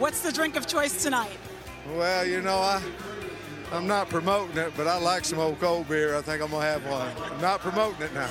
What's the drink of choice tonight? Well, you know, I I'm not promoting it, but I like some old cold beer. I think I'm gonna have one. I'm not promoting it now.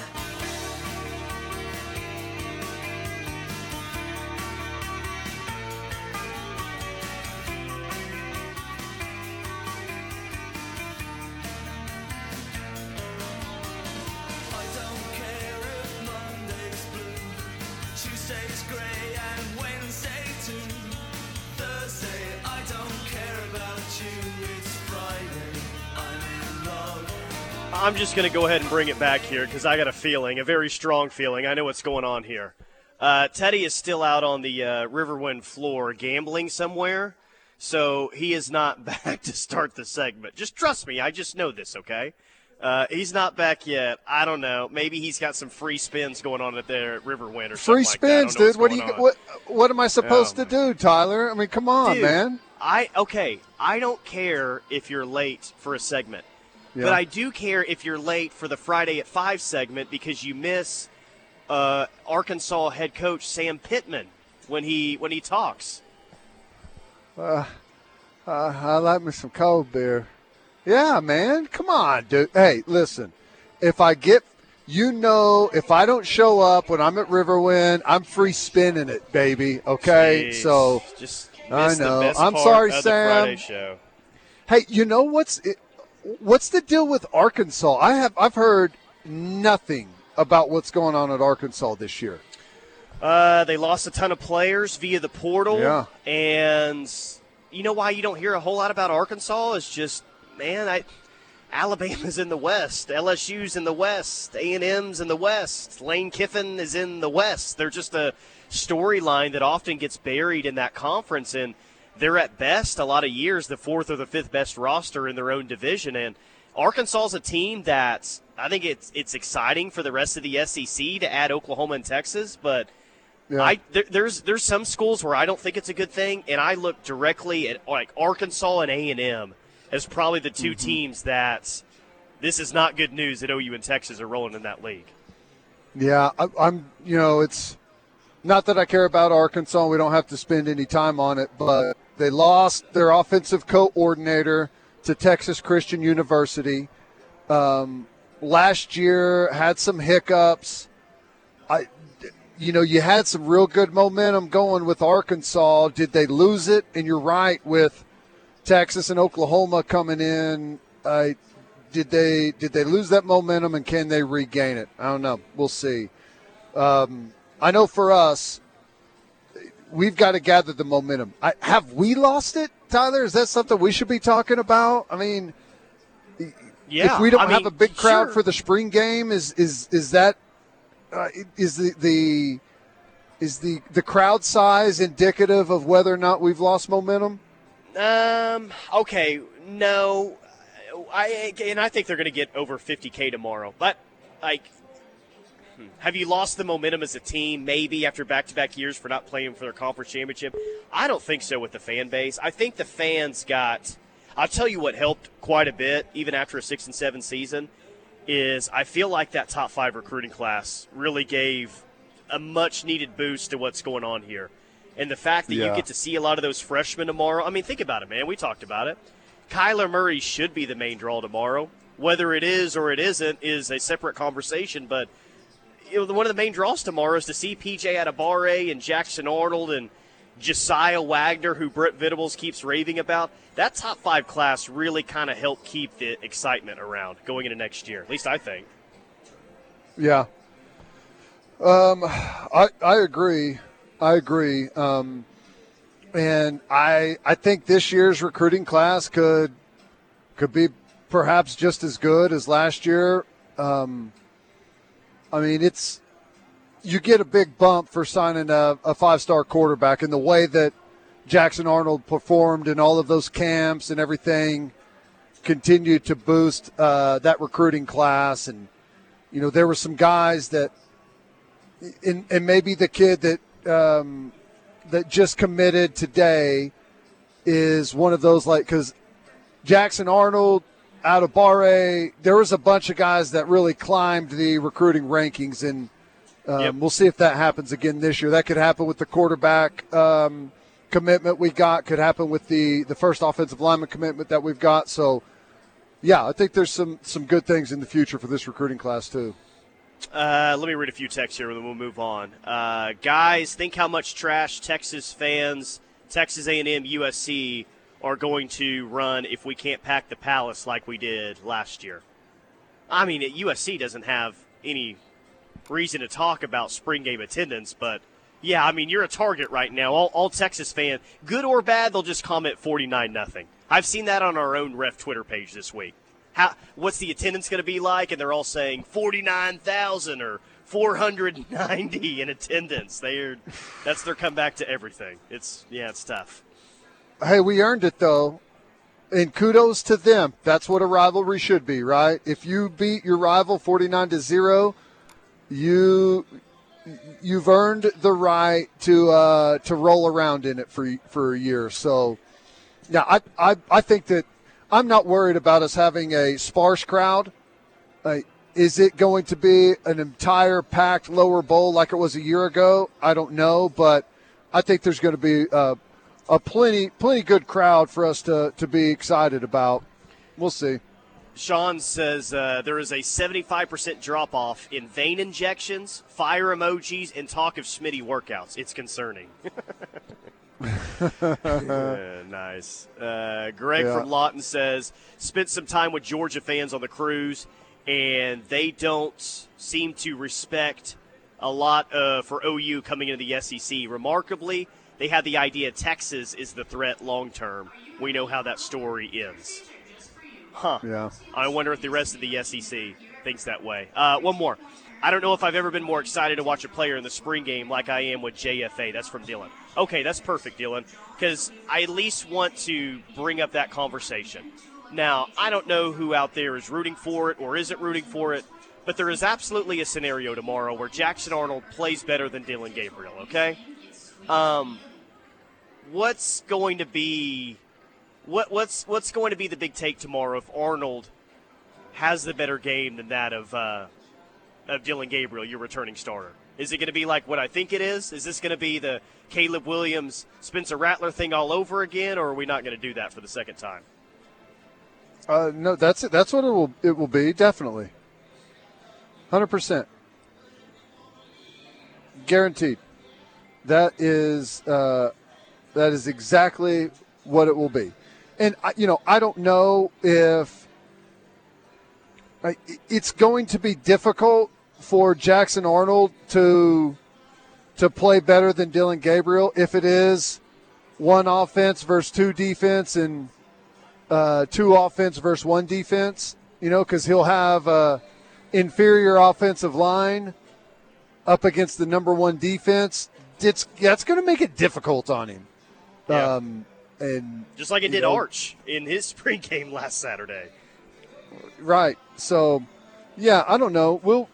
Going to go ahead and bring it back here because I got a feeling, a very strong feeling. I know what's going on here. Uh, Teddy is still out on the uh, Riverwind floor gambling somewhere, so he is not back to start the segment. Just trust me, I just know this, okay? Uh, he's not back yet. I don't know. Maybe he's got some free spins going on at there at Riverwind or something. free spins, like dude. What do you? on. What? What am I supposed Oh, to do, Tyler? I mean, come on, Dude, man. I okay. I don't care if you're late for a segment, Yeah. but I do care if you're late for the Friday at five segment because you miss uh, Arkansas head coach Sam Pittman when he when he talks. Uh, uh, I like me some cold beer. Yeah, man. Come on, dude. Hey, listen. If I get, you know, if I don't show up when I'm at Riverwind, I'm free spinning it, baby. Okay. Jeez, So just I know. I'm sorry, Sam. Hey, you know what's it, what's the deal with Arkansas? I have I've heard nothing about what's going on at Arkansas this year. Uh, they lost a ton of players via the portal. Yeah. And you know why you don't hear a whole lot about Arkansas is just, man, I, Alabama's in the West, LSU's in the West, A&M's in the West, Lane Kiffin is in the West. They're just a storyline that often gets buried in that conference, and they're at best a lot of years the fourth or the fifth best roster in their own division. And Arkansas is a team that I think it's it's exciting for the rest of the SEC to add Oklahoma and Texas, but Yeah. I there, there's there's some schools where I don't think it's a good thing, and I look directly at like Arkansas and A and M as probably the 2 mm-hmm. teams that this is not good news that OU and Texas are rolling in that league. Yeah, I, I'm. You know, it's not that I care about Arkansas. We don't have to spend any time on it, but they lost their offensive coordinator to Texas Christian University. Um, last year had some hiccups. I, you know, you had some real good momentum going with Arkansas. Did they lose it? And you're right with Texas and Oklahoma coming in. I did they did they lose that momentum and can they regain it? I don't know. We'll see. Um, I know for us, we've got to gather the momentum. I, have we lost it, Tyler? Is that something we should be talking about? I mean, Yeah, if we don't I have mean, a big crowd sure. for the spring game, is is is that uh, is the the is the the crowd size indicative of whether or not we've lost momentum? Um. Okay. No. I and I think they're going to get over 50k tomorrow. But like, have you lost the momentum as a team? Maybe after back-to-back years for not playing for their conference championship. I don't think so with the fan base. I think the fans got. I'll tell you what helped quite a bit, even after a six and seven season, is I feel like that top five recruiting class really gave a much-needed boost to what's going on here. And the fact that Yeah. you get to see a lot of those freshmen tomorrow. I mean, think about it, man. We talked about it. Kyler Murray should be the main draw tomorrow. Whether it is or it isn't is a separate conversation. But you know, one of the main draws tomorrow is to see PJ Adebawore and Jackson Arnold and Josiah Wagner, who Brent Venables keeps raving about. That top five class really kind of helped keep the excitement around going into next year. At least I think. Yeah. Um, I I agree. I agree. Um, and I I think this year's recruiting class could could be perhaps just as good as last year. Um, I mean, it's you get a big bump for signing a, a five star quarterback, and the way that Jackson Arnold performed in all of those camps and everything continued to boost uh, that recruiting class. And you know, there were some guys that, and, and maybe the kid that um, that just committed today is one of those like because Jackson Arnold out of Barre, there was a bunch of guys that really climbed the recruiting rankings, and um, Yep. we'll see if that happens again this year. That could happen with the quarterback um, commitment we got could happen with the the first offensive lineman commitment that we've got. So, yeah, I think there's some some good things in the future for this recruiting class too. Uh, let me read a few texts here, and then we'll move on. Uh, guys, think how much trash Texas fans, Texas A&M, USC are going to run if we can't pack the Palace like we did last year. I mean, USC doesn't have any reason to talk about spring game attendance, but yeah, I mean, you're a target right now. All, all Texas fan, good or bad, they'll just comment 49 nothing. I've seen that on our own ref Twitter page this week. How, what's the attendance going to be like? And they're all saying 49,000 or 490 in attendance. They're that's their comeback to everything. It's yeah, it's tough. Hey, we earned it though. And kudos to them. That's what a rivalry should be, right? If you beat your rival 49 to 0, you you've earned the right to uh, to roll around in it for for a year. So, yeah, I, I I think that I'm not worried about us having a sparse crowd. Uh, is it going to be an entire packed lower bowl like it was a year ago? I don't know, but I think there's going to be a, a plenty plenty good crowd for us to to be excited about. We'll see. Sean says uh, there is a 75% drop off in vein injections, fire emojis, and talk of Schmitty workouts. It's concerning. uh, nice. Uh, Greg yeah. from Lawton says spent some time with Georgia fans on the cruise, and they don't seem to respect a lot uh, for OU coming into the SEC. Remarkably, they had the idea Texas is the threat long term. We know how that story ends. Huh. Yeah. I wonder if the rest of the SEC thinks that way. Uh, one more. I don't know if I've ever been more excited to watch a player in the spring game like I am with JFA. That's from Dylan. Okay, that's perfect, Dylan, because I at least want to bring up that conversation. Now, I don't know who out there is rooting for it or isn't rooting for it, but there is absolutely a scenario tomorrow where Jackson Arnold plays better than Dillon Gabriel, okay? Um, what's going to be what, what's what's going to be the big take tomorrow if Arnold has the better game than that of uh, of Dillon Gabriel, your returning starter? Is it going to be like what I think it is? Is this going to be the Caleb Williams, Spencer Rattler thing all over again, or are we not going to do that for the second time? Uh, no, that's it. That's what it will. It will be definitely, hundred percent, guaranteed. That is uh, that is exactly what it will be and you know, I don't know if it's going to be difficult for Jackson Arnold to to play better than Dillon Gabriel if it is one offense versus two defense and uh, two offense versus one defense. You know, because he'll have a inferior offensive line up against the number one defense. It's that's going to make it difficult on him. Yeah. Um, and just like it did know, Arch in his spring game last Saturday. Right. So, yeah, I don't know. We'll.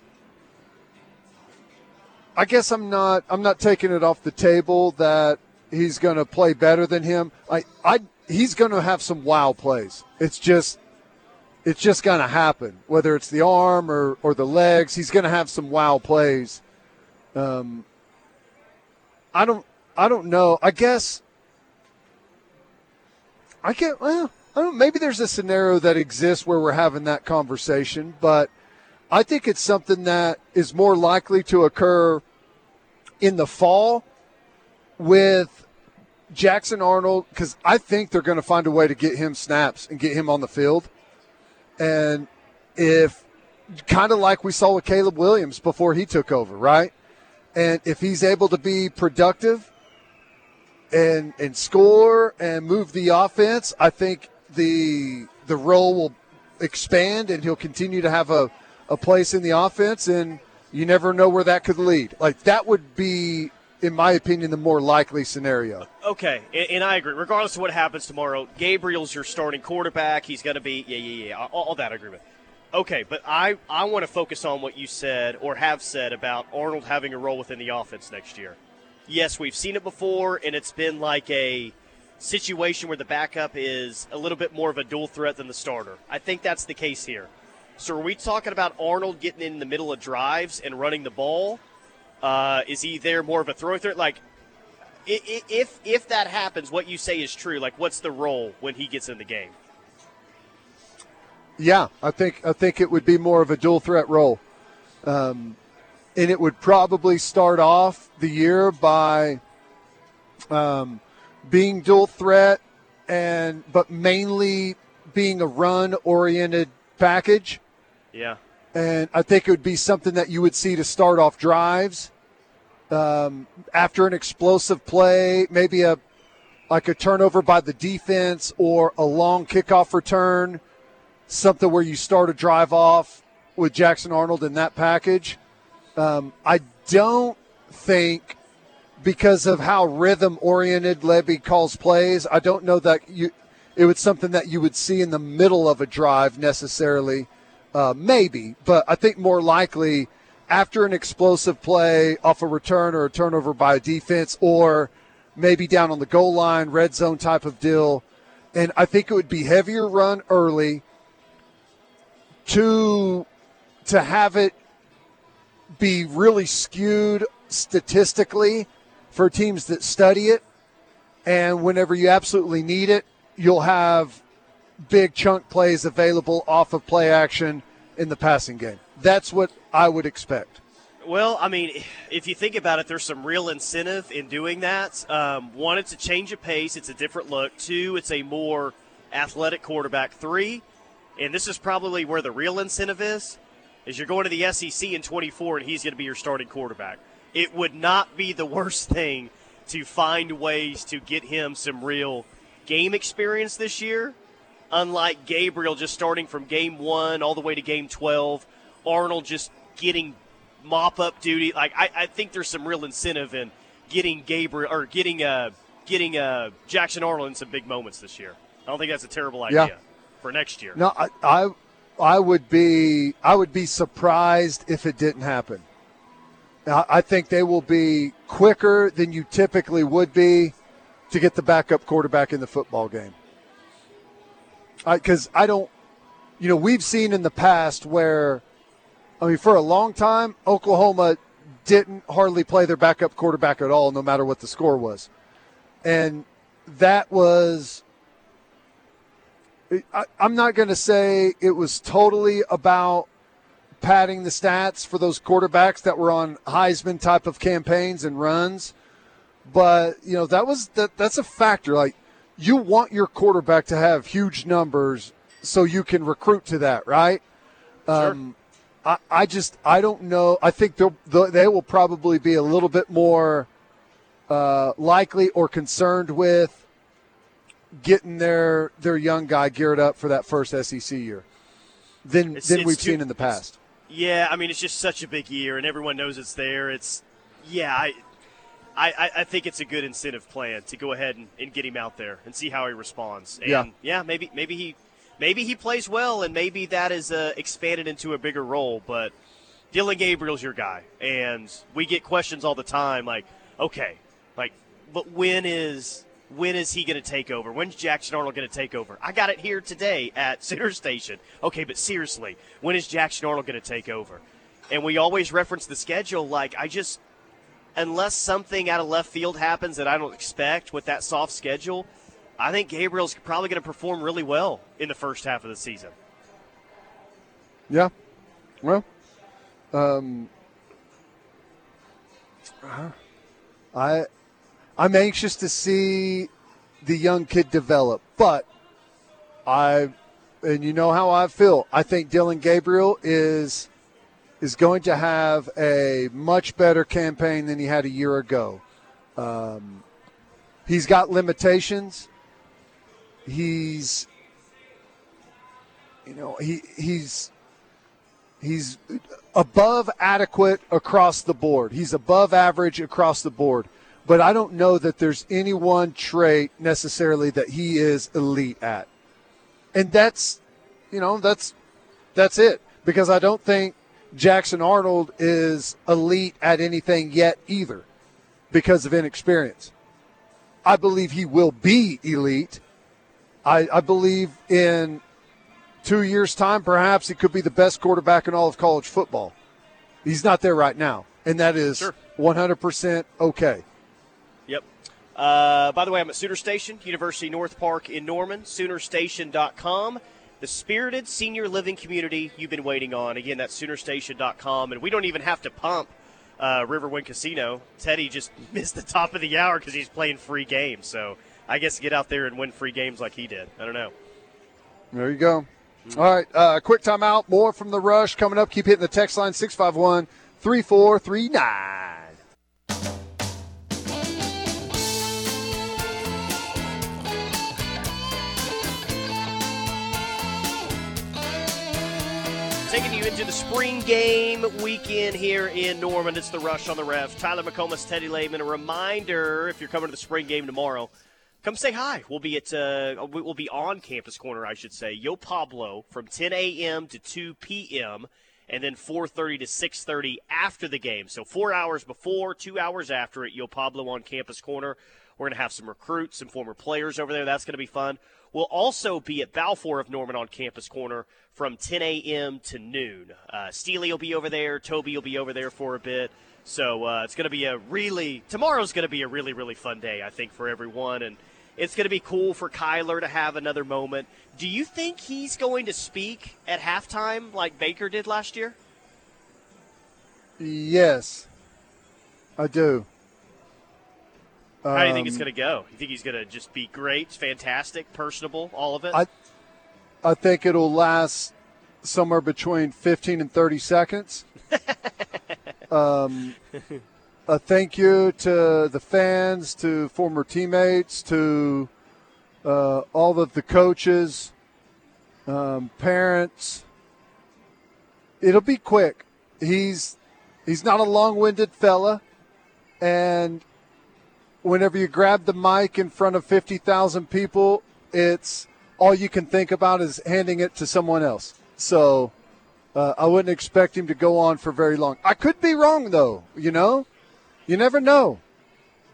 I guess I'm not. I'm not taking it off the table that he's going to play better than him. I. I. He's going to have some wow plays. It's just. It's just going to happen. Whether it's the arm or or the legs, he's going to have some wow plays. Um. I don't. I don't know. I guess I can't. Well, I don't. Maybe there's a scenario that exists where we're having that conversation, but I think it's something that is more likely to occur in the fall with Jackson Arnold because I think they're going to find a way to get him snaps and get him on the field. And if kind of like we saw with Caleb Williams before he took over, right? And if he's able to be productive and and score and move the offense, I think the the role will expand and he'll continue to have a, a place in the offense and you never know where that could lead. Like that would be in my opinion, the more likely scenario. Okay, and, and, I agree. Regardless of what happens tomorrow, Gabriel's your starting quarterback. He's going to be, yeah, yeah, yeah, all, all that I agree with. Okay, but I, I want to focus on what you said or have said about Arnold having a role within the offense next year yes, we've seen it before, and it's been like a situation where the backup is a little bit more of a dual threat than the starter. I think that's the case here. So are we talking about Arnold getting in the middle of drives and running the ball? Uh, is he there more of a throw threat? Like, if if that happens, what you say is true. Like, what's the role when he gets in the game? Yeah, I think I think it would be more of a dual threat role, um, and it would probably start off the year by um, being dual threat, and but mainly being a run oriented package. Yeah, and I think it would be something that you would see to start off drives um, after an explosive play, maybe a like a turnover by the defense or a long kickoff return something where you start a drive off with Jackson Arnold in that package. Um, I don't think because of how rhythm oriented Lebby calls plays, I don't know that you it was something that you would see in the middle of a drive necessarily. Uh, maybe, but I think more likely after an explosive play off a return or a turnover by a defense, or maybe down on the goal line, red zone type of deal. And I think it would be heavier run early to to have it be really skewed statistically for teams that study it and whenever you absolutely need it you'll have big chunk plays available off of play action in the passing game that's what i would expect well, I mean, if you think about it, there's some real incentive in doing that. Um, one, it's a change of pace, it's a different look. Two, it's a more athletic quarterback. Three, and this is probably where the real incentive is, is you're going to the SEC in 24 and he's going to be your starting quarterback. It would not be the worst thing to find ways to get him some real game experience this year. Unlike Gabriel just starting from game one all the way to game 12, Arnold just getting mop up duty. Like I, I think there's some real incentive in getting Gabriel or getting uh getting uh Jackson Arnold in some big moments this year. I don't think that's a terrible idea. Yeah for next year. No, I, I, I would be I would be surprised if it didn't happen. I think they will be quicker than you typically would be to get the backup quarterback in the football game. Because I, I don't, you know, we've seen in the past where, I mean, for a long time, Oklahoma didn't hardly play their backup quarterback at all, no matter what the score was. And that was I, am not going to say it was totally about padding the stats for those quarterbacks that were on Heisman type of campaigns and runs, but you know that was that that's a factor. Like you want your quarterback to have huge numbers so you can recruit to that, right? Sure. Um, I, I just I don't know. I think they'll, they will probably be a little bit more uh, likely or concerned with getting their their young guy geared up for that first SEC year than it's, than it's we've too, seen in the past. Yeah, I mean it's just such a big year, and everyone knows it's there. It's yeah, I. I, I think it's a good incentive plan to go ahead and, and get him out there and see how he responds. And yeah, yeah, maybe maybe he maybe he plays well, and maybe that is uh, expanded into a bigger role. But Dillon Gabriel's your guy, and we get questions all the time, like, okay, like, but when is when is he going to take over? When's Jackson Arnold going to take over? I got it here today at Sooner Station. Okay, but seriously, when is Jackson Arnold going to take over? And we always reference the schedule. Like, I just, unless something out of left field happens that I don't expect with that soft schedule, I think Gabriel's probably going to perform really well in the first half of the season. Yeah. Well, um, uh, I I'm anxious to see the young kid develop, but I, and you know how I feel. I think Dillon Gabriel is is going to have a much better campaign than he had a year ago. Um, he's got limitations. He's, you know, he he's he's above adequate across the board. He's above average across the board but I don't know that there's any one trait necessarily that he is elite at. And that's, you know, that's that's it because I don't think Jackson Arnold is elite at anything yet either because of inexperience. I believe he will be elite. I, I believe in two years' time, perhaps he could be the best quarterback in all of college football. He's not there right now, and that is sure. 100% okay. Uh, by the way, I'm at Sooner Station, University North Park in Norman, Soonerstation.com. The spirited senior living community you've been waiting on. Again, that's Soonerstation.com. And we don't even have to pump uh, Riverwind Casino. Teddy just missed the top of the hour because he's playing free games. So I guess get out there and win free games like he did. I don't know. There you go. All right, uh, quick timeout. More from the rush coming up. Keep hitting the text line 651 3439. Taking you into the spring game weekend here in Norman. It's the Rush on the Ref. Tyler McComas, Teddy Lehman. A reminder: if you're coming to the spring game tomorrow, come say hi. We'll be at uh, we'll be on Campus Corner, I should say. Yo Pablo from 10 a.m. to 2 p.m. and then 4:30 to 6:30 after the game. So four hours before, two hours after it. Yo Pablo on Campus Corner. We're going to have some recruits, some former players over there. That's going to be fun. We'll also be at Balfour of Norman on Campus Corner from 10 a.m. to noon. Uh, Steely will be over there. Toby will be over there for a bit. So uh, it's going to be a really tomorrow's going to be a really really fun day I think for everyone and it's going to be cool for Kyler to have another moment. Do you think he's going to speak at halftime like Baker did last year? Yes, I do. How do you think it's Um, going to go? You think he's going to just be great, fantastic, personable, all of it? I, I think it'll last somewhere between 15 and 30 seconds. um, a thank you to the fans, to former teammates, to uh, all of the coaches, um, parents. It'll be quick. He's he's not a long-winded fella, and whenever you grab the mic in front of 50,000 people, it's all you can think about is handing it to someone else. So uh, I wouldn't expect him to go on for very long. I could be wrong, though, you know? You never know.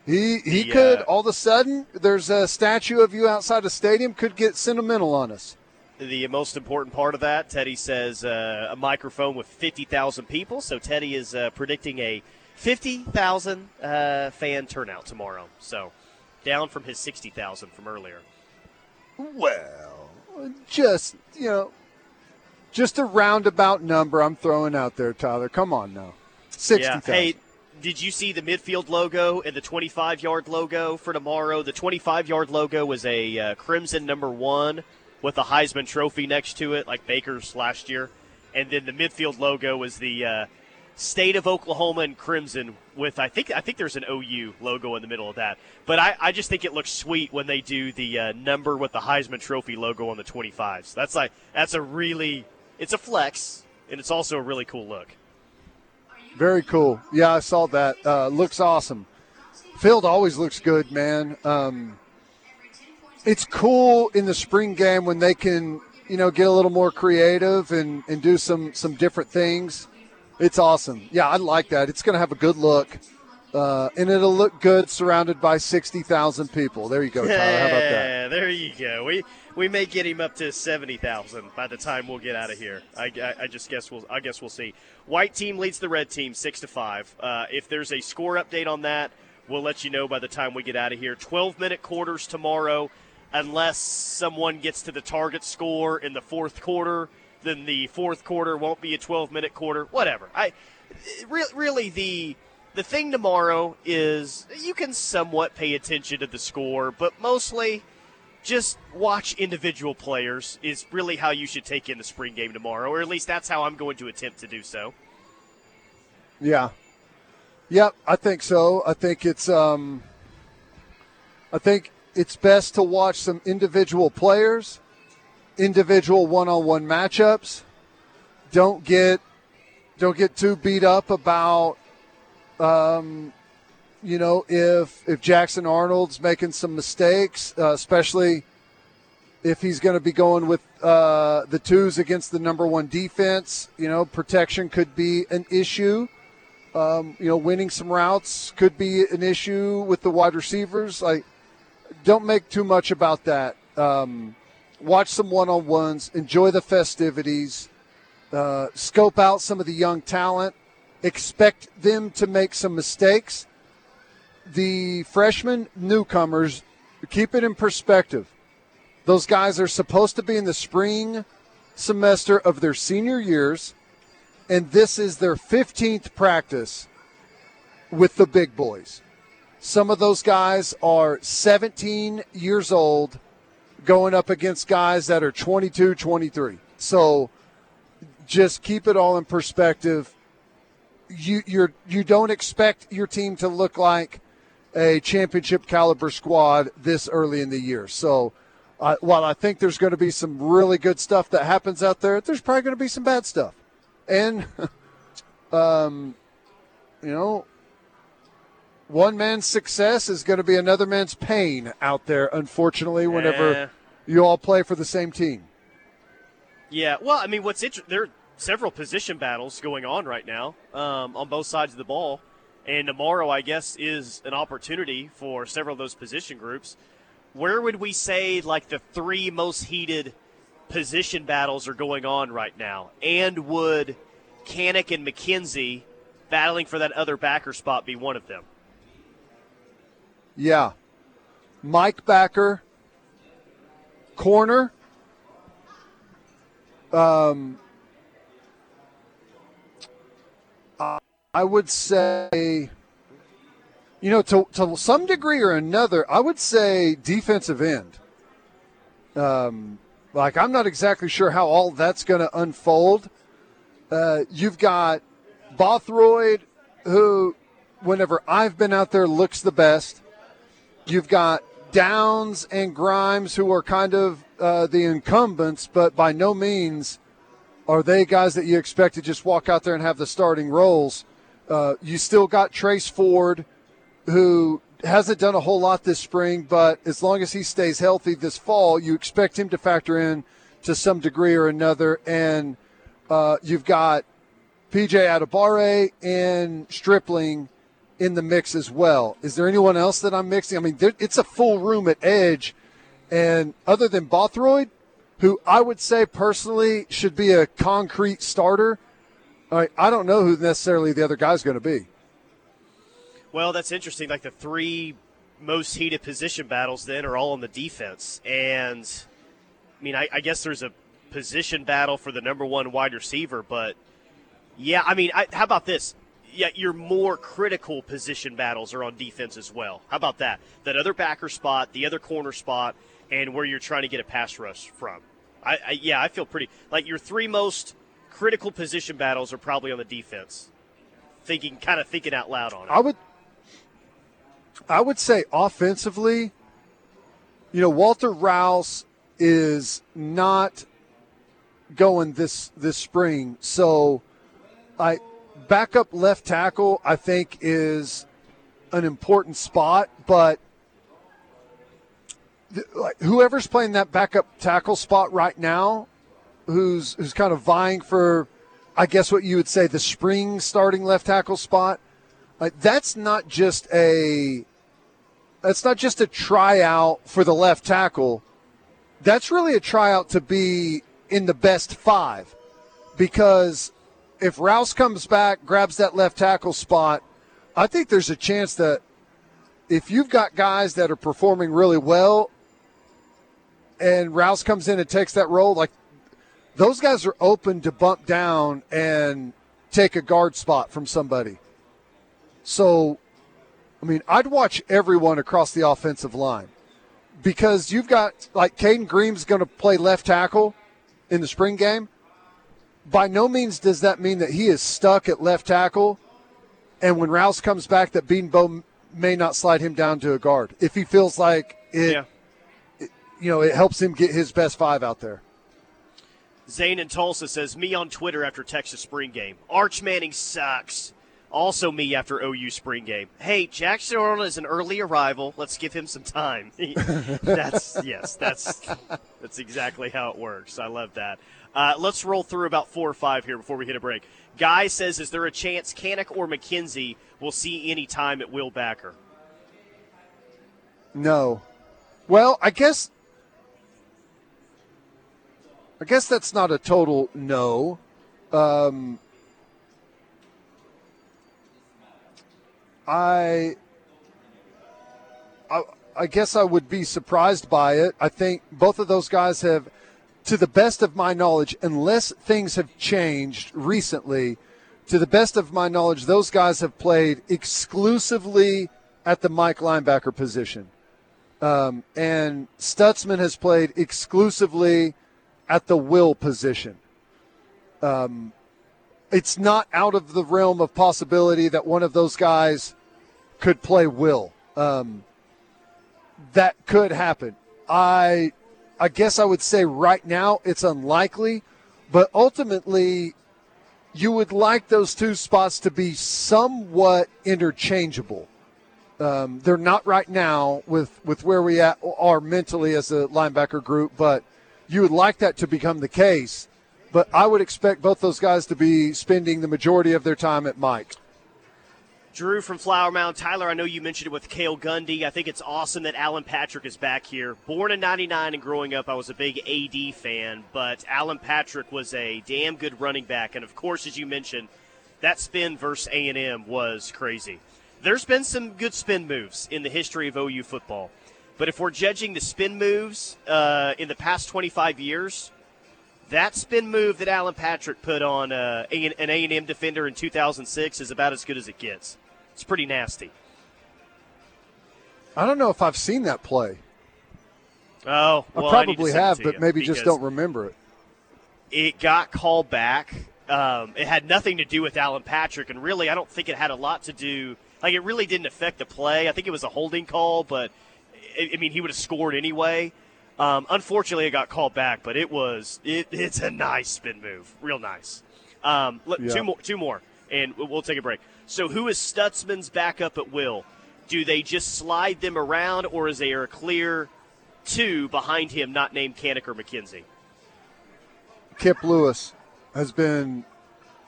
He, he The, could, uh, all of a sudden, there's a statue of you outside a stadium, could get sentimental on us. the most important part of that, Teddy says uh, a microphone with 50,000 people. So Teddy is uh, predicting a 50,000 uh, fan turnout tomorrow. So down from his 60,000 from earlier. Well, just, you know, just a roundabout number I'm throwing out there, Tyler. Come on now. 60,000. Yeah. Hey, did you see the midfield logo and the 25 yard logo for tomorrow? The 25 yard logo was a uh, crimson number one with a Heisman Trophy next to it, like Baker's last year. And then the midfield logo was the uh, state of Oklahoma in crimson with I think I think there's an OU logo in the middle of that. But I, I just think it looks sweet when they do the uh, number with the Heisman Trophy logo on the 25s. That's like that's a really it's a flex and it's also a really cool look. Very cool. Yeah, I saw that. Uh, looks awesome. Field always looks good, man. Um, it's cool in the spring game when they can, you know, get a little more creative and, and do some some different things. It's awesome. Yeah, I like that. It's going to have a good look, uh, and it'll look good surrounded by sixty thousand people. There you go, Tyler. How about that? There you go. We we may get him up to seventy thousand by the time we'll get out of here. I, I, I just guess we'll I guess we'll see. White team leads the red team six to five. Uh, if there's a score update on that, we'll let you know by the time we get out of here. Twelve minute quarters tomorrow, unless someone gets to the target score in the fourth quarter. Then the fourth quarter won't be a 12 minute quarter. Whatever. I re- really the the thing tomorrow is you can somewhat pay attention to the score, but mostly just watch individual players is really how you should take in the spring game tomorrow, or at least that's how I'm going to attempt to do so. Yeah. Yep, I think so. I think it's um I think it's best to watch some individual players, individual one-on-one matchups. Don't get don't get too beat up about um you know if if Jackson Arnold's making some mistakes, uh, especially if he's going to be going with uh, the twos against the number one defense, you know, protection could be an issue. Um, you know, winning some routes could be an issue with the wide receivers. Like, don't make too much about that. Um, watch some one on ones, enjoy the festivities, uh, scope out some of the young talent, expect them to make some mistakes, the freshman newcomers, keep it in perspective. Those guys are supposed to be in the spring semester of their senior years, and this is their 15th practice with the big boys. Some of those guys are 17 years old going up against guys that are 22, 23. So just keep it all in perspective. You you're you don't expect your team to look like a championship caliber squad this early in the year. So uh, while I think there's going to be some really good stuff that happens out there, there's probably going to be some bad stuff. And um, you know, one man's success is going to be another man's pain out there, unfortunately, whenever you all play for the same team. Yeah, well, I mean, what's interesting, there are several position battles going on right now um, on both sides of the ball. And tomorrow, I guess, is an opportunity for several of those position groups. Where would we say, like, the three most heated position battles are going on right now? And would Kanak and McKenzie battling for that other backer spot be one of them? Yeah. Mike Backer, corner. Um, I- would say, you know, to, to some degree or another, I would say defensive end. Um, like, I'm not exactly sure how all that's going to unfold. Uh, you've got Bothroyd, who, whenever I've been out there, looks the best. You've got Downs and Grimes, who are kind of uh, the incumbents, but by no means are they guys that you expect to just walk out there and have the starting roles. Uh, you still got Trace Ford, who hasn't done a whole lot this spring, but as long as he stays healthy this fall, you expect him to factor in to some degree or another. And uh, you've got PJ Adebawore and Stripling in the mix as well. Is there anyone else that I'm mixing? I mean, there, it's a full room at edge, and other than Bothroyd, who I would say personally should be a concrete starter, right, I don't know who necessarily the other guy's going to be. Well, that's interesting. Like the three most heated position battles then are all on the defense. And I mean, I, I guess there's a position battle for the number one wide receiver, but yeah, I mean, I, how about this? Yeah, your more critical position battles are on defense as well. How about that? That other backer spot, the other corner spot, and where you're trying to get a pass rush from. I, I yeah, I feel pretty like your three most critical position battles are probably on the defense. Thinking, kind of thinking out loud on it. I would, I would say offensively, you know, Walter Rouse is not going this this spring, so I backup left tackle I think is an important spot, but like whoever's playing that backup tackle spot right now, who's who's kind of vying for, I guess what you would say the spring starting left tackle spot. Like that's not just a that's not just a tryout for the left tackle. That's really a tryout to be in the best five. Because if Rouse comes back, grabs that left tackle spot, I think there's a chance that if you've got guys that are performing really well and Rouse comes in and takes that role, like those guys are open to bump down and take a guard spot from somebody. So, I mean, I'd watch everyone across the offensive line because you've got like Caden Green's going to play left tackle in the spring game. By no means does that mean that he is stuck at left tackle. And when Rouse comes back, that Bedenbaugh may not slide him down to a guard if he feels like it. Yeah. You know, it helps him get his best five out there. Zane in Tulsa says, Me on Twitter after Texas spring game. Arch Manning sucks. Also me after OU spring game. Hey, Jackson Arnold is an early arrival. Let's give him some time. that's yes, that's that's exactly how it works. I love that. Uh, let's roll through about four or five here before we hit a break. Guy says, Is there a chance Kanak or McKenzie will see any time at Will Backer? No. Well, I guess I guess that's not a total no. Um, I I, I guess I would be surprised by it. I think both of those guys have, to the best of my knowledge, unless things have changed recently, to the best of my knowledge, those guys have played exclusively at the Mike linebacker position. Um, and Stutsman has played exclusively at the will position. Um, it's not out of the realm of possibility that one of those guys could play will. Um, that could happen. I, I guess I would say right now it's unlikely, but ultimately, you would like those two spots to be somewhat interchangeable. Um, they're not right now with, with where we at, are mentally as a linebacker group, but you would like that to become the case. But I would expect both those guys to be spending the majority of their time at Mike. Drew from Flower Mound. Tyler, I know you mentioned it with Cale Gundy. I think it's awesome that Allen Patrick is back here. Born in 99 and growing up, I was a big AD fan, but Allen Patrick was a damn good running back. And of course, as you mentioned, that spin versus A&M was crazy. There's been some good spin moves in the history of OU football. But if we're judging the spin moves uh, in the past 25 years, that spin move that Allen Patrick put on uh, an A&M defender in 2006 is about as good as it gets. It's pretty nasty. I don't know if I've seen that play. Oh, well, I probably I have, but maybe just don't remember it. It got called back. Um, it had nothing to do with Allen Patrick, and really, I don't think it had a lot to do. Like, it really didn't affect the play. I think it was a holding call, but I mean, he would have scored anyway. Um, unfortunately, it got called back, but it was it, it's a nice spin move, real nice. Um, yeah. Two more, two more, and we'll take a break. So, who is Stutsman's backup at will? Do they just slide them around, or is there a clear two behind him, not named Kanak or McKenzie? Kip Lewis has been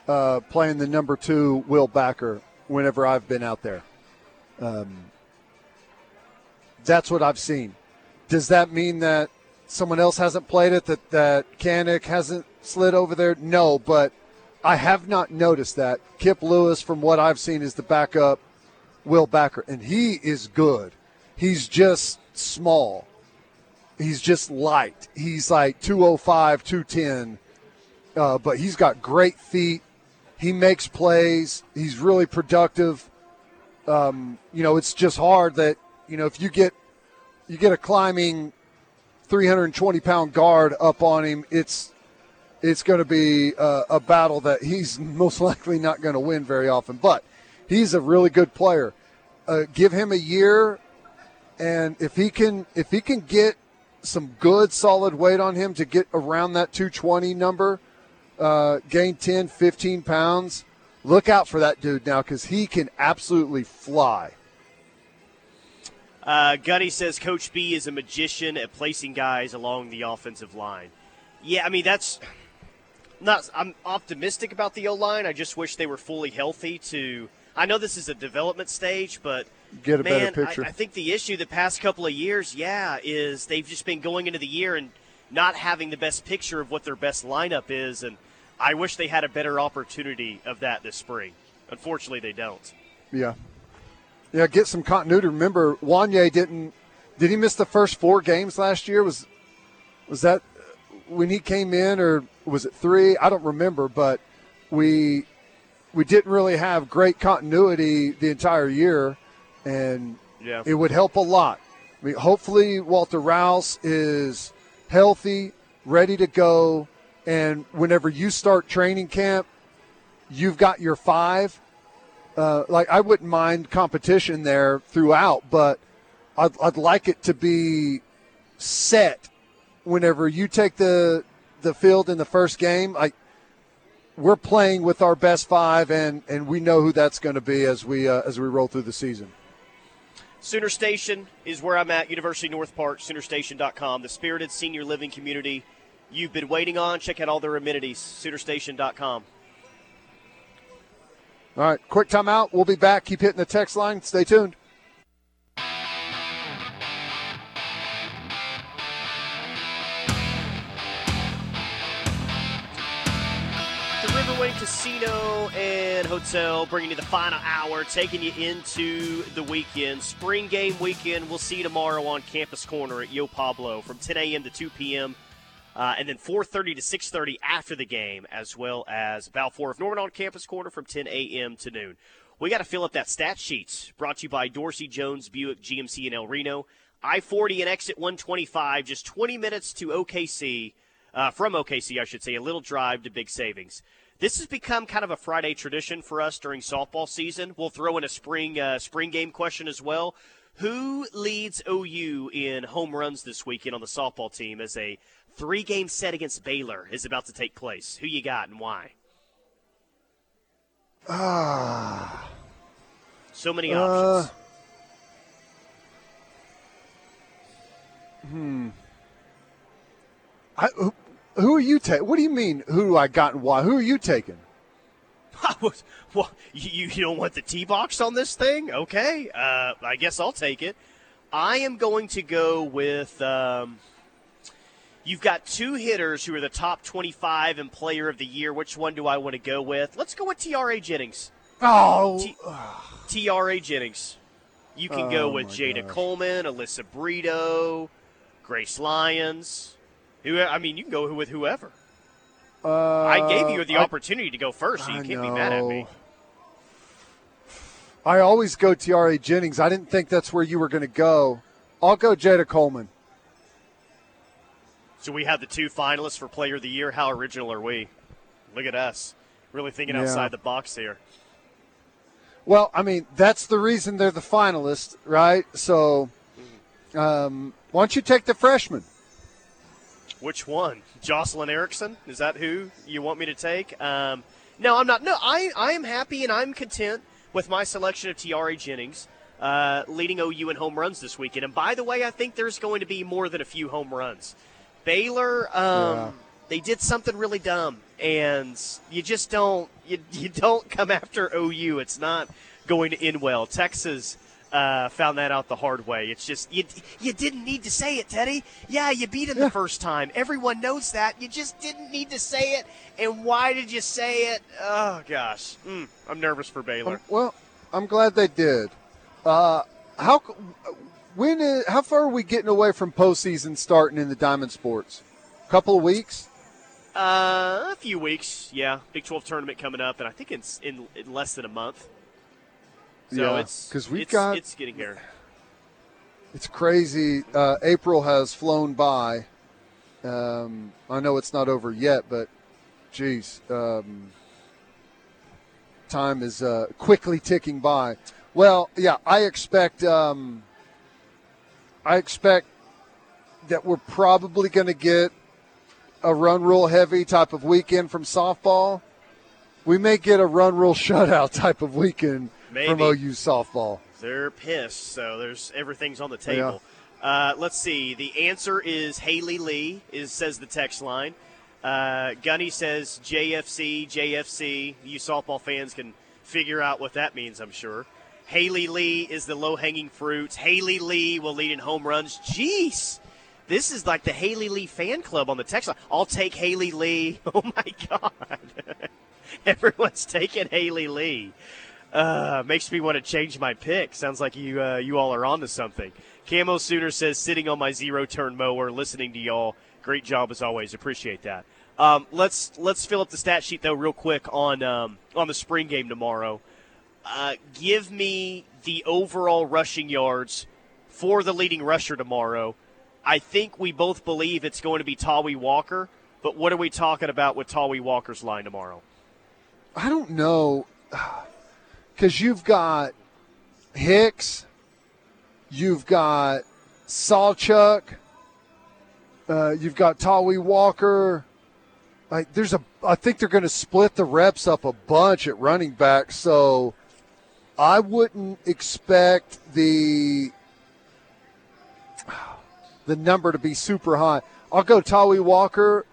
uh, playing the number two will backer whenever I've been out there. Um, that's what I've seen. Does that mean that someone else hasn't played it? That that Kanak hasn't slid over there? No, but I have not noticed that. Kip Lewis, from what I've seen, is the backup Will Backer, and he is good. He's just small. He's just light. He's like 205, 210, uh, but he's got great feet. He makes plays. He's really productive. Um, you know, it's just hard that you know if you get you get a climbing 320 pound guard up on him, it's it's going to be a, a battle that he's most likely not going to win very often. But he's a really good player. Uh, give him a year, and if he can if he can get some good solid weight on him to get around that 220 number, uh, gain 10, 15 pounds. Look out for that dude now because he can absolutely fly. Uh, Gunny says Coach B is a magician at placing guys along the offensive line. Yeah, I mean that's not. I'm optimistic about the O line. I just wish they were fully healthy. To I know this is a development stage, but get a man, better picture. I, I think the issue the past couple of years, yeah, is they've just been going into the year and not having the best picture of what their best lineup is, and I wish they had a better opportunity of that this spring. Unfortunately, they don't. Yeah, yeah, get some continuity. Remember, Wanya didn't. Did he miss the first four games last year? Was was that when he came in, or was it three? I don't remember, but we we didn't really have great continuity the entire year, and yeah. it would help a lot. I mean, hopefully Walter Rouse is healthy, ready to go, and whenever you start training camp, you've got your five uh, like I wouldn't mind competition there throughout, but I'd, I'd like it to be set whenever you take the the field in the first game. I we're playing with our best five, and and we know who that's going to be as we uh, as we roll through the season. Sooner Station is where I'm at, University North Park, SoonerStation.com, the spirited senior living community you've been waiting on. Check out all their amenities, SoonerStation.com. All right, quick timeout. We'll be back. Keep hitting the text line. Stay tuned. The Casino Casino and Hotel, bringing you the final hour, taking you into the weekend. Spring game weekend. We'll see you tomorrow on Campus Corner at Yo Pablo from 10 a.m. to 2 p.m. Uh, and then 4:30 to 6:30 after the game, as well as Balfour of Norman on Campus Corner from 10 a.m. to noon. We got to fill up that stat sheet. Brought to you by Dorsey Jones Buick GMC in El Reno. I-40 and exit 125, just 20 minutes to OKC. Uh, from OKC, I should say, a little drive to big savings. This has become kind of a Friday tradition for us during softball season. We'll throw in a spring uh, spring game question as well. Who leads OU in home runs this weekend on the softball team as a three game set against Baylor is about to take place? Who you got and why? Ah. So many Uh, options. Hmm. I, who, who are you taking? What do you mean? Who I got and why? Who are you taking? well, you, you don't want the tee box on this thing? Okay, uh, I guess I'll take it. I am going to go with. Um, you've got two hitters who are the top 25 and player of the year. Which one do I want to go with? Let's go with Tiare Jennings. Oh, T- Tiare Jennings. You can go Oh, with Jayda gosh. Coleman, Alyssa Brito, Grace Lyons. Who, I mean, you can go with whoever. Uh, I gave you the I- opportunity to go first, so you I can't be mad at me. I always go Tiare Jennings. I didn't think that's where you were going to go. I'll go Jayda Coleman. So we have the two finalists for Player of the Year. How original are we? Look at us, really thinking Yeah. outside the box here. Well, I mean, that's the reason they're the finalists, right? So, um, why don't you take the freshman? Which one? Jocelyn Erickson? Is that who you want me to take? Um, no, I'm not. No, I, I am happy and I'm content with my selection of Tiare Jennings uh, leading OU in home runs this weekend. And by the way, I think there's going to be more than a few home runs. Baylor, um, Yeah. they did something really dumb, and you just don't you, you don't come after OU. It's not going to end well. Texas uh, found that out the hard way. It's just you you didn't need to say it, Teddy. Yeah, you beat him Yeah. the first time. Everyone knows that. You just didn't need to say it. And why did you say it? Oh gosh, mm, I'm nervous for Baylor. Um, well, I'm glad they did. Uh, how when is, how far are we getting away from postseason starting in the diamond sports? A couple of weeks. Uh, a few weeks, yeah. Big 12 tournament coming up, and I think it's in, in less than a month. So Yeah, it's 'cause we've it's, got- it's getting here. It's crazy. Uh, April has flown by. Um, I know it's not over yet, but geez, um, time is uh, quickly ticking by. Well, yeah, I expect. Um, I expect that we're probably going to get a run rule heavy type of weekend from softball. We may get a run rule shutout type of weekend from OU softball. They're pissed, so there's everything's on the table. Uh, let's see. The answer is Haley Lee. Is says the text line. Uh, Gunny says JFC, JFC. You softball fans can figure out what that means, I'm sure. Haley Lee is the low hanging fruit. Haley Lee will lead in home runs. Jeez. This is like the Haley Lee fan club on the text line. I'll take Haley Lee. Oh my God. Everyone's taking Haley Lee. Uh, makes me want to change my pick. Sounds like you uh, you all are onto something. Camo Sooner says sitting on my zero turn mower, listening to y'all. Great job as always. Appreciate that. Um, let's let's fill up the stat sheet though real quick on um, on the spring game tomorrow. Uh, give me the overall rushing yards for the leading rusher tomorrow. I think we both believe it's going to be Tawee Walker, but what are we talking about with Tawee Walker's line tomorrow? I don't know because you've got Hicks, you've got Sawchuk, uh, you've got Tawee Walker. Like, there's a, I think they're going to split the reps up a bunch at running back. So, I wouldn't expect the the number to be super high. I'll go Tawee Walker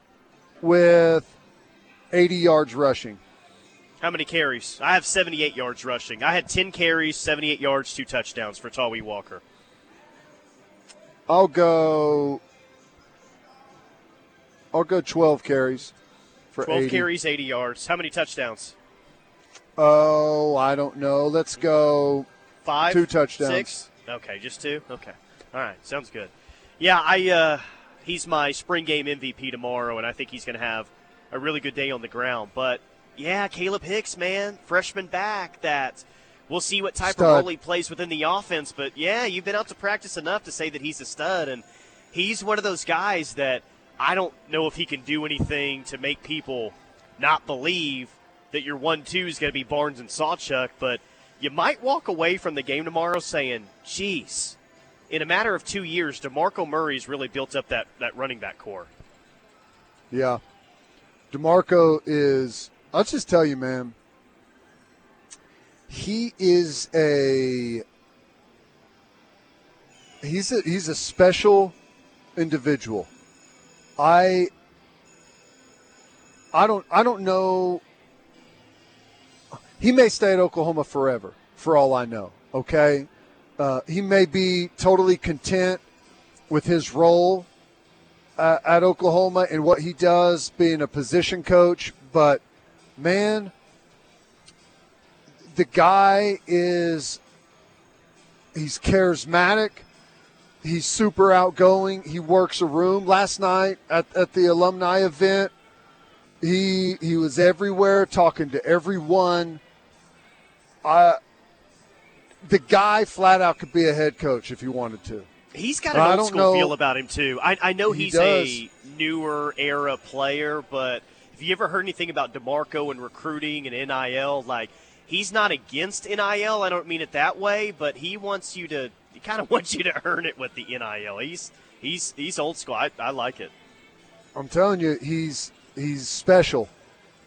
with 80 yards rushing. How many carries? I have 78 yards rushing. I had 10 carries, 78 yards, two touchdowns for Tawee Walker. I'll go. I'll go 12 carries for 12 80. carries, 80 yards. How many touchdowns? Oh, I don't know. Let's go Five, two touchdowns. six. Okay, just two. Okay, all right, sounds good. Yeah, I uh, he's my spring game MVP tomorrow, and I think he's going to have a really good day on the ground. But yeah, Kalib Hicks, man, freshman back. That we'll see what type Stud. of role he plays within the offense. But yeah, you've been out to practice enough to say that he's a stud, and he's one of those guys that I don't know if he can do anything to make people not believe that your one-two is going to be Barnes and Sawchuk, but you might walk away from the game tomorrow saying, "Geez." In a matter of two years, DeMarco Murray's really built up that, that running back core. Yeah. DeMarco is, I'll just tell you, man, he is a. He's a he's a special individual. I I don't I don't know he may stay at Oklahoma forever for all I know, okay? Uh, he may be totally content with his role uh, at Oklahoma and what he does being a position coach, but man, the guy is he's charismatic. He's super outgoing. He works a room. Last night at, at the alumni event, he he was everywhere talking to everyone. Uh, the guy flat out could be a head coach if he wanted to. He's got an I old school know- feel about him too. I, I know He he's does. a newer era player, but have you ever heard anything about Demarco and recruiting and NIL? Like he's not against NIL. I don't mean it that way, but he wants you to. He kind of wants you to earn it with the NIL. He's he's he's old school. I, I like it. I'm telling you, he's he's special.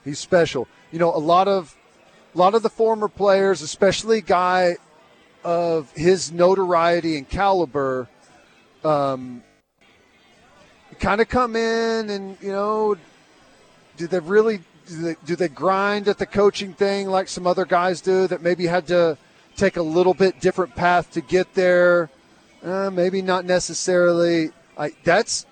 He's special. You know, a lot of a lot of the former players, especially guy of his notoriety and caliber, um, kind of come in and you know, do they really do they, do they grind at the coaching thing like some other guys do that maybe had to take a little bit different path to get there? Uh, maybe not necessarily. I, that's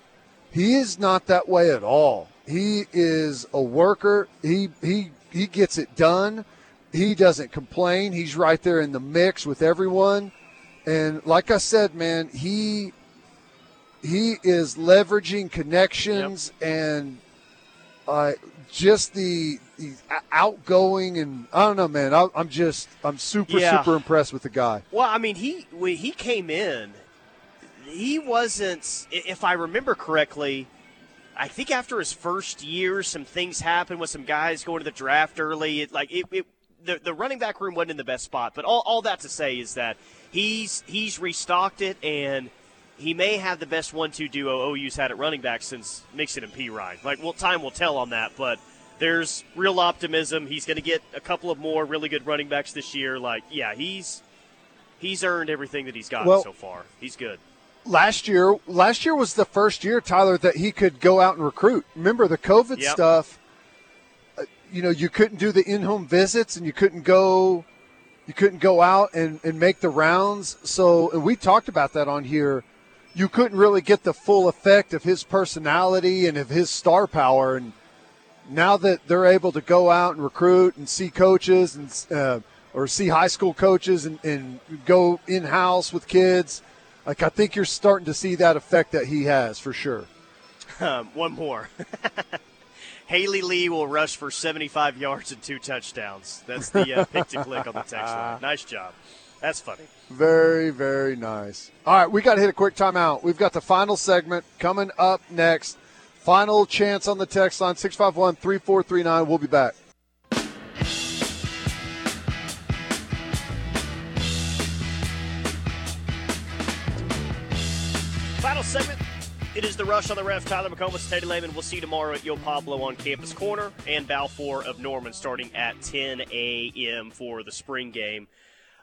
he is not that way at all. He is a worker. He he he gets it done. He doesn't complain. He's right there in the mix with everyone. And like I said, man, he he is leveraging connections and uh, just the, the outgoing and I don't know, man. I, I'm just I'm super Yeah. super impressed with the guy. Well, I mean, he when he came in, he wasn't. If I remember correctly, I think after his first year, some things happened with some guys going to the draft early. It, like it, it the the running back room wasn't in the best spot. But all, all that to say is that he's he's restocked it and. He may have the best one-two duo OU's had at running back since Mixon and Perine. Like, well, time will tell on that, but there's real optimism. He's going to get a couple of more really good running backs this year. Like, yeah, he's he's earned everything that he's gotten Well- so far. He's good. last year last year was the first year tyler that he could go out and recruit remember the covid Yep. stuff uh, you know you couldn't do the in-home visits and you couldn't go you couldn't go out and, and make the rounds so and we talked about that on here you couldn't really get the full effect of his personality and of his star power and now that they're able to go out and recruit and see coaches and uh, or see high school coaches and, and go in house with kids, like I think you're starting to see that effect that he has for sure. Um, one more. Haley Lee will rush for 75 yards and two touchdowns. That's the uh, pick to click on the text line. Nice job. That's funny. Very, very nice. All right, we got to hit a quick timeout. We've got the final segment coming up next. Final chance on the text line 651 3439. We'll be back. Final segment. It is the rush on the ref. Tyler McComas, Teddy Lehman. We'll see you tomorrow at Yo Pablo on Campus Corner and Balfour of Norman starting at 10 a.m. for the spring game.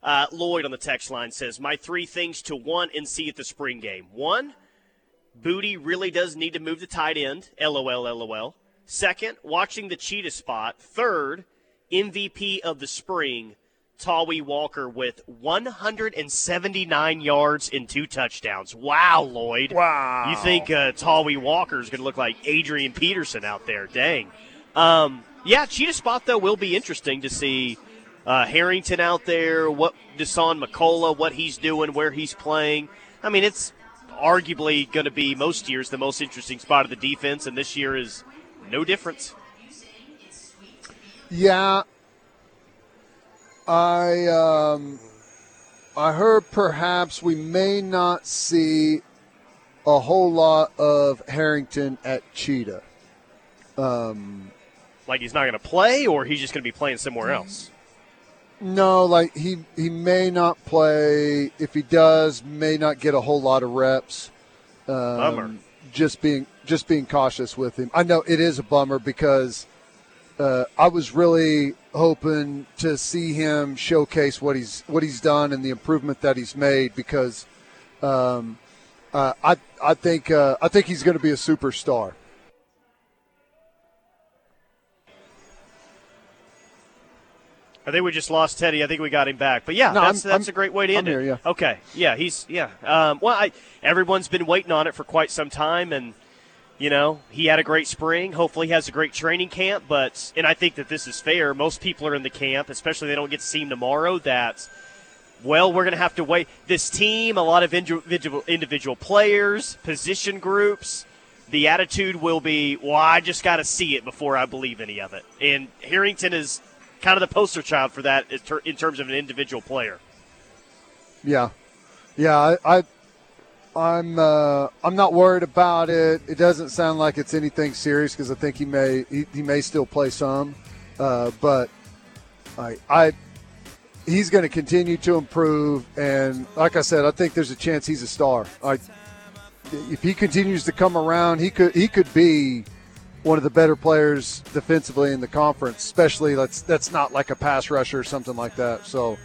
Uh, Lloyd on the text line says, My three things to want and see at the spring game. One, Booty really does need to move the tight end. LOL, LOL. Second, watching the cheetah spot. Third, MVP of the spring, Tawee Walker with 179 yards and two touchdowns. Wow, Lloyd. Wow. You think uh, Tawee Walker is going to look like Adrian Peterson out there? Dang. Um, yeah, cheetah spot though will be interesting to see uh, Harrington out there, what Dasan McCullough, what he's doing, where he's playing. I mean, it's arguably going to be most years the most interesting spot of the defense, and this year is no different. Yeah, I um, I heard perhaps we may not see a whole lot of Harrington at Cheetah. Um, like he's not going to play, or he's just going to be playing somewhere else. No, like he he may not play. If he does, may not get a whole lot of reps. Um, bummer. Just being just being cautious with him. I know it is a bummer because uh, I was really hoping to see him showcase what he's what he's done and the improvement that he's made because um, uh, I I think uh, I think he's going to be a superstar. I think we just lost Teddy. I think we got him back. But yeah, No, that's I'm- that's I'm- a great way to end here, it. yeah. Okay. Yeah, he's yeah. Um, well, I, everyone's been waiting on it for quite some time, and you know he had a great spring. Hopefully, he has a great training camp. But and I think that this is fair. Most people are in the camp, especially they don't get to see him tomorrow. That well, we're going to have to wait. This team, a lot of individual individual players, position groups. The attitude will be, well, I just got to see it before I believe any of it. And Harrington is kind of the poster child for that in terms of an individual player. Yeah, yeah. I, I I'm uh, I'm not worried about it. It doesn't sound like it's anything serious because I think he may he, he may still play some, uh, but I I he's going to continue to improve. And like I said, I think there's a chance he's a star. I if he continues to come around, he could he could be one of the better players defensively in the conference. Especially that's that's not like a pass rusher or something like that. So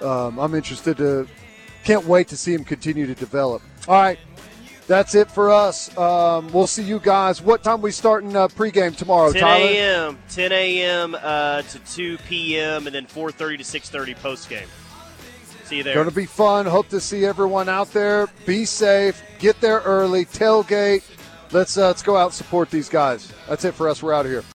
um, I'm interested to can't wait to see him continue to develop. All right. That's it for us. Um, we'll see you guys. What time we starting uh, pregame tomorrow, 10 a.m. 10 a.m. Uh, to 2 p.m. and then 4:30 to 6:30 post game. See you there. Going to be fun. Hope to see everyone out there. Be safe. Get there early. Tailgate. Let's uh, let's go out and support these guys. That's it for us. We're out of here.